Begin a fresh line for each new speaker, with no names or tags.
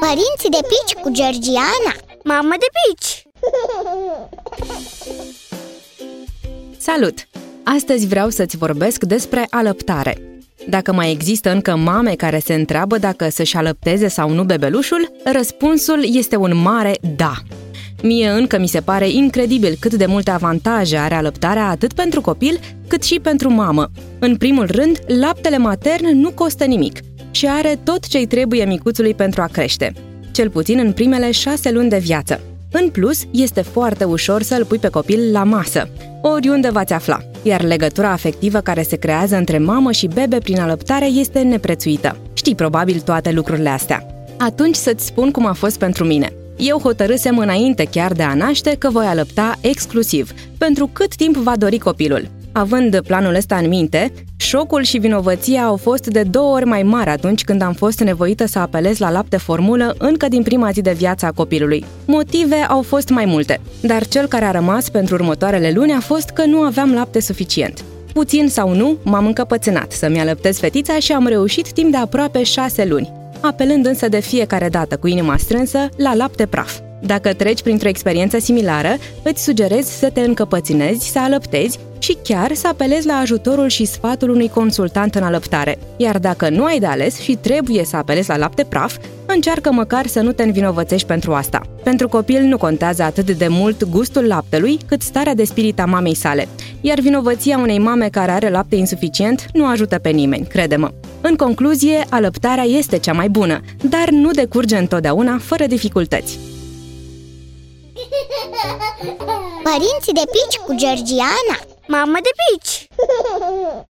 Părinții de pici cu Georgiana
Mamă de pici!
Salut! Astăzi vreau să-ți vorbesc despre alăptare. Dacă mai există încă mame care se întreabă dacă să-și alăpteze sau nu bebelușul, răspunsul este un mare da. Mie încă mi se pare incredibil cât de multe avantaje are alăptarea atât pentru copil cât și pentru mamă. În primul rând, laptele matern nu costă nimic și are tot ce-i trebuie micuțului pentru a crește, cel puțin în primele șase luni de viață. În plus, este foarte ușor să-l pui pe copil la masă, oriunde v-ați afla, iar legătura afectivă care se creează între mamă și bebe prin alăptare este neprețuită. Știi probabil toate lucrurile astea. Atunci să-ți spun cum a fost pentru mine. Eu hotărâsem înainte chiar de a naște că voi alăpta exclusiv, pentru cât timp va dori copilul. Având planul ăsta în minte, șocul și vinovăția au fost de două ori mai mari atunci când am fost nevoită să apelez la lapte formulă încă din prima zi de viață a copilului. Motive au fost mai multe, dar cel care a rămas pentru următoarele luni a fost că nu aveam lapte suficient. Puțin sau nu, m-am încăpățânat să-mi alăptez fetița și am reușit timp de aproape șase luni, apelând însă de fiecare dată cu inima strânsă la lapte praf. Dacă treci printr-o experiență similară, îți sugerez să te încăpățânezi, să alăptezi și chiar să apelezi la ajutorul și sfatul unui consultant în alăptare. Iar dacă nu ai de ales și trebuie să apelezi la lapte praf, încearcă măcar să nu te învinovățești pentru asta. Pentru copil nu contează atât de mult gustul laptelui, cât starea de spirit a mamei sale. Iar vinovăția unei mame care are lapte insuficient nu ajută pe nimeni, crede-mă. În concluzie, alăptarea este cea mai bună, dar nu decurge întotdeauna fără dificultăți.
Părinții de pici cu Georgiana
Mamă de pici!